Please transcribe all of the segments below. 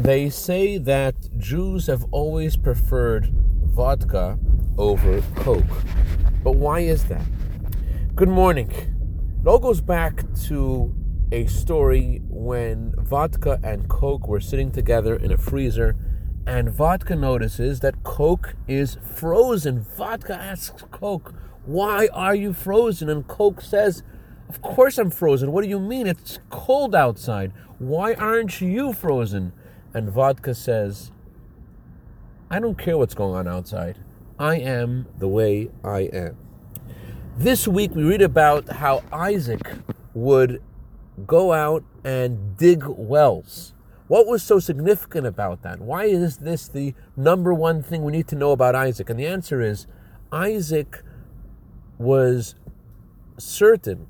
They say that Jews have always preferred vodka over Coke. But why is that? Good morning. It all goes back to a story when vodka and Coke were sitting together in a freezer, and vodka notices that Coke is frozen. Vodka asks Coke, Why are you frozen? And Coke says, Of course I'm frozen. What do you mean? It's cold outside. Why aren't you frozen? And vodka says, I don't care what's going on outside. I am the way I am. This week we read about how Isaac would go out and dig wells. What was so significant about that? Why is this the number one thing we need to know about Isaac? And the answer is Isaac was certain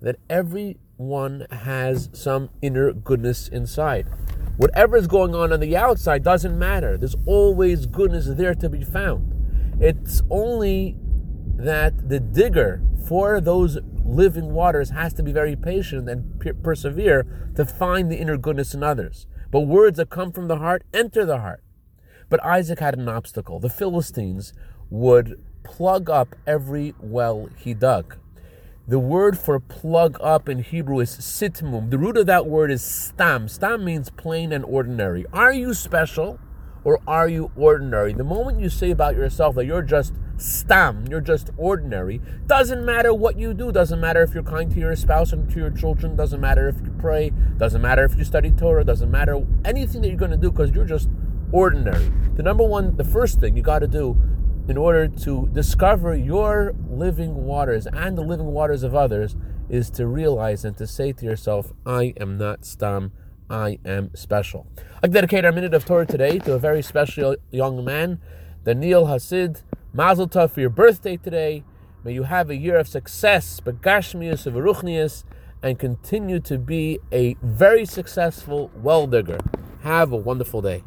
that everyone has some inner goodness inside. Whatever is going on on the outside doesn't matter. There's always goodness there to be found. It's only that the digger for those living waters has to be very patient and per- persevere to find the inner goodness in others. But words that come from the heart enter the heart. But Isaac had an obstacle. The Philistines would plug up every well he dug. The word for plug up in Hebrew is sitmum. The root of that word is stam. Stam means plain and ordinary. Are you special or are you ordinary? The moment you say about yourself that you're just stam, you're just ordinary, doesn't matter what you do, doesn't matter if you're kind to your spouse and to your children, doesn't matter if you pray, doesn't matter if you study Torah, doesn't matter anything that you're going to do because you're just ordinary. The number one, the first thing you got to do in order to discover your living waters and the living waters of others is to realize and to say to yourself, I am not Stam, I am special. I dedicate our minute of Torah today to a very special young man, Daniel Hasid. Mazel Tov for your birthday today. May you have a year of success, begashmius, of ruchnius, and continue to be a very successful well digger. Have a wonderful day.